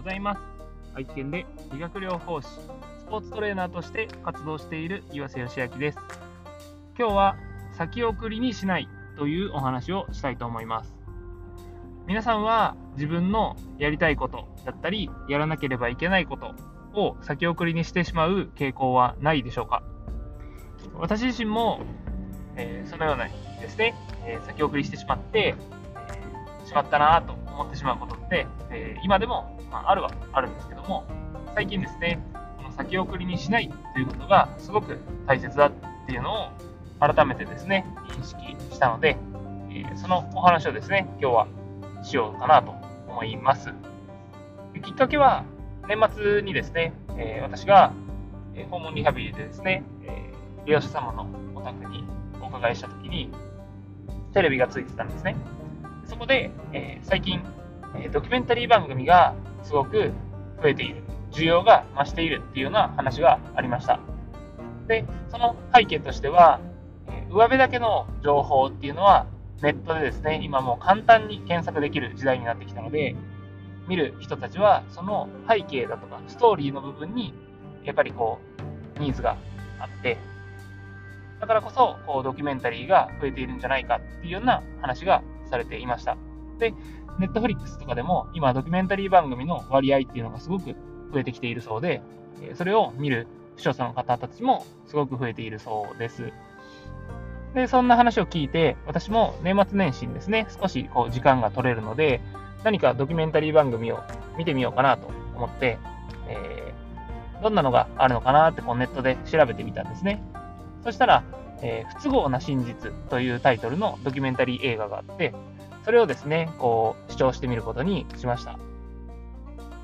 ございます。愛知県で理学療法士、スポーツトレーナーとして活動している岩瀬義明です。今日は先送りにしないというお話をしたいと思います。皆さんは自分のやりたいことだったり、やらなければいけないことを先送りにしてしまう傾向はないでしょうか？私自身も、えー、そのようなですね、えー、先送りしてしまって、えー、しまったなと思ってしまうことって、え今でも、まあ、あるはあるんですけども、最近ですね、この先送りにしないということがすごく大切だっていうのを改めてですね、認識したので、えそのお話をですね、今日はしようかなと思います。きっかけは、年末にですね、え私が訪問リハビリでですね、え利用者様のお宅にお伺いしたときに、テレビがついてたんですね。そこで、えー、最近、えドキュメンタリー番組がすごく増えている、需要が増しているっていうような話がありました。で、その背景としては、え上辺だけの情報っていうのは、ネットでですね、今もう簡単に検索できる時代になってきたので、見る人たちは、その背景だとか、ストーリーの部分に、やっぱりこう、ニーズがあって、だからこそ、こう、ドキュメンタリーが増えているんじゃないかっていうような話がされていました。で、ネットフリックスとかでも、今、ドキュメンタリー番組の割合っていうのがすごく増えてきているそうで、それを見る視聴者の方たちもすごく増えているそうです。で、そんな話を聞いて、私も年末年始にですね、少しこう時間が取れるので、何かドキュメンタリー番組を見てみようかなと思って、えー、どんなのがあるのかなってこうネットで調べてみたんですね。そしたら、えー、不都合な真実というタイトルのドキュメンタリー映画があって、それをですね、こう、視聴してみることにしました。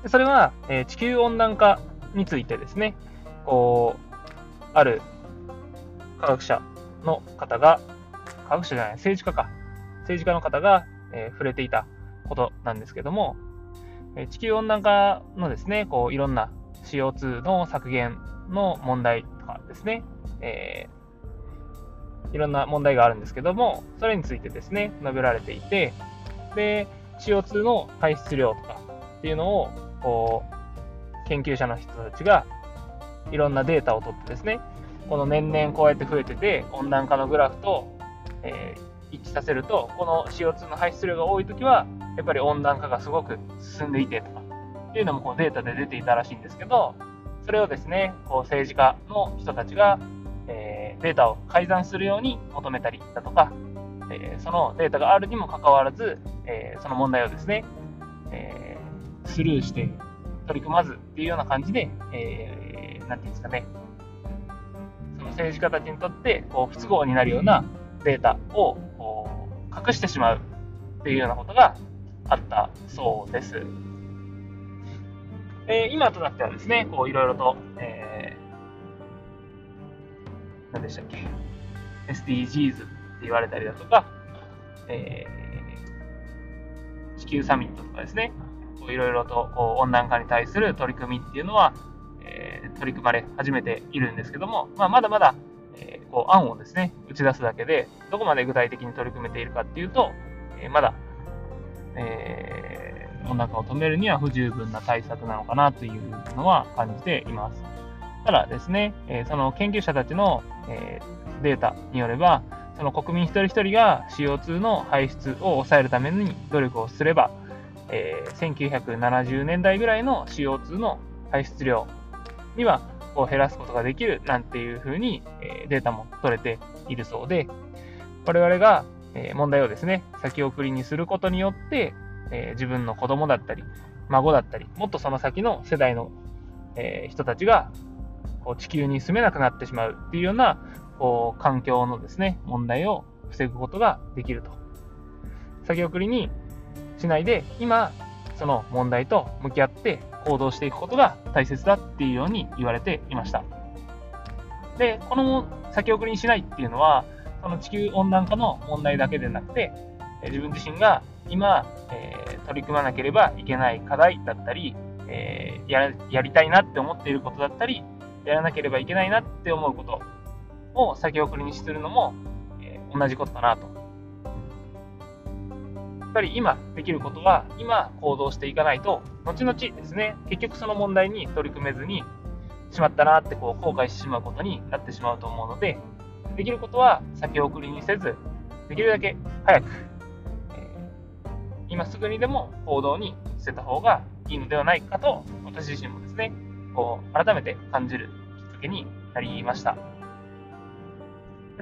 でそれは、えー、地球温暖化についてですね、こう、ある科学者の方が、科学者じゃない、政治家か、政治家の方が、えー、触れていたことなんですけども、え、地球温暖化のですね、こう、いろんな CO2 の削減の問題とかですね、えー、いろんな問題があるんですけども、それについてですね、述べられていて、で、CO2 の排出量とかっていうのを、こう、研究者の人たちがいろんなデータを取ってですね、この年々こうやって増えてて、温暖化のグラフと、えー、一致させると、この CO2 の排出量が多いときは、やっぱり温暖化がすごく進んでいてとか、っていうのもこうデータで出ていたらしいんですけど、それをですね、こう政治家の人たちが、データを改ざんするように求めたりだとか、えー、そのデータがあるにもかかわらず、えー、その問題をですね、えスルーして取り組まずっていうような感じで、えー、なんていうんですかね、その政治家たちにとってこう不都合になるようなデータをこう隠してしまうっていうようなことがあったそうです。えー、今となってはですね、こういろいろと、えー、何でしたっけ、SDGs って言われたりだとか、えー、地球サミットとかですね、いろいろとこう温暖化に対する取り組みっていうのは、えー、取り組まれ始めているんですけども、まあ、まだまだ、えー、こう案をですね、打ち出すだけで、どこまで具体的に取り組めているかっていうと、えー、まだ、えー、温暖化を止めるには不十分な対策なのかなというのは感じています。ただですね、えその研究者たちの、えデータによれば、その国民一人一人が CO2 の排出を抑えるために努力をすれば、えー、1970年代ぐらいの CO2 の排出量にはこう減らすことができるなんていうふうに、え、データも取れているそうで、我々が、え、問題をですね、先送りにすることによって、え、自分の子供だったり、孫だったり、もっとその先の世代の、え、人たちが地球に住めなくなってしまうっていうようなこう環境のですね、問題を防ぐことができると。先送りにしないで、今、その問題と向き合って行動していくことが大切だっていうように言われていました。で、この先送りにしないっていうのは、その地球温暖化の問題だけでなくて、自分自身が今、えー、取り組まなければいけない課題だったり、えー、ややりたいなって思っていることだったり、やらなければいけないなって思うことを先送りにするのも、えー、同じことかなと。やっぱり今できることは、今行動していかないと、後々ですね、結局その問題に取り組めずにしまったなってこう後悔してしまうことになってしまうと思うので、できることは先送りにせず、できるだけ早く、えー、今すぐにでも行動に移せた方がいいのではないかと、私自身もですね、こう改めて感じるきっかけになりました。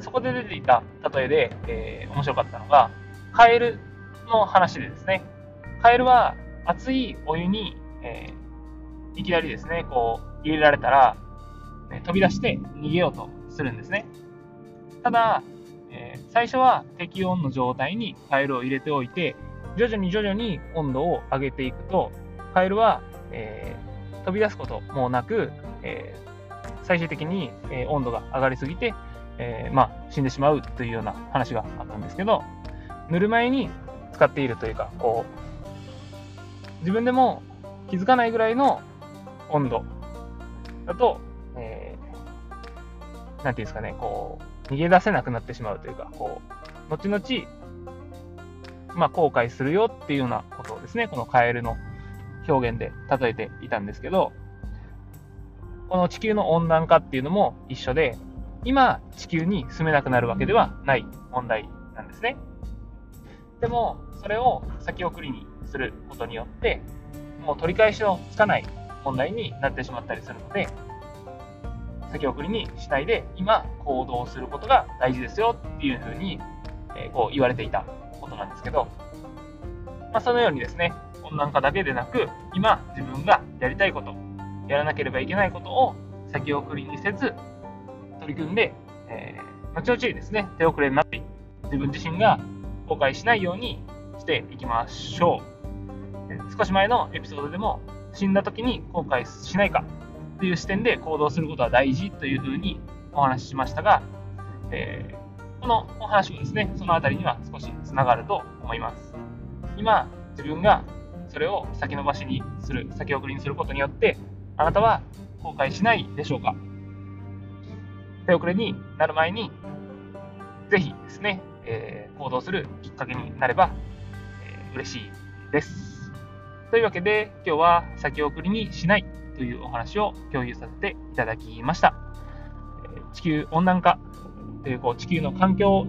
そこで出ていた例えで、えー、面白かったのが、カエルの話でですね、カエルは熱いお湯に、えー、いきなりですね、こう入れられたら、ね、飛び出して逃げようとするんですね。ただ、えー、最初は適温の状態にカエルを入れておいて、徐々に徐々に温度を上げていくと、カエルは、えー、飛び出すこともなく、えー、最終的に、え温度が上がりすぎて、えまあ、死んでしまうというような話があったんですけど、塗る前に使っているというか、こう、自分でも気づかないぐらいの温度だと、えー、ていうんですかね、こう、逃げ出せなくなってしまうというか、こう、後々、まあ、後悔するよっていうようなことですね、このカエルの表現で例えていたんですけど、この地球の温暖化っていうのも一緒で、今、地球に住めなくなるわけではない問題なんですね。でも、それを先送りにすることによって、もう取り返しのつかない問題になってしまったりするので、先送りにしないで、今行動することが大事ですよっていうふうに、え、こう言われていたことなんですけど、まあ、そのようにですね、温暖化だけでなく、今自分がやりたいこと、やらなければいけないことを先送りにせず、取り組んで、えー、後々ですね、手遅れになって自分自身が後悔しないようにしていきましょう。少し前のエピソードでも死んだ時に後悔しないかという視点で行動することは大事というふうにお話ししましたが、えー、このお話もですね、そのあたりには少しつながると思います。今、自分がそれを先延ばしにする、先送りにすることによって、あなたは後悔しないでしょうか手遅れになる前に、ぜひですね、えー、行動するきっかけになれば、えー、嬉しいです。というわけで、今日は先送りにしないというお話を共有させていただきました。地球温暖化というこう地球の環境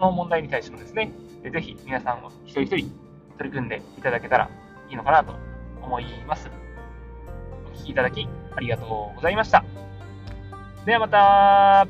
の問題に対してもですね、ぜひ皆さんも一人一人取り組んでいただけたらいいのかなと思います。お聴きいただきありがとうございました。ではまた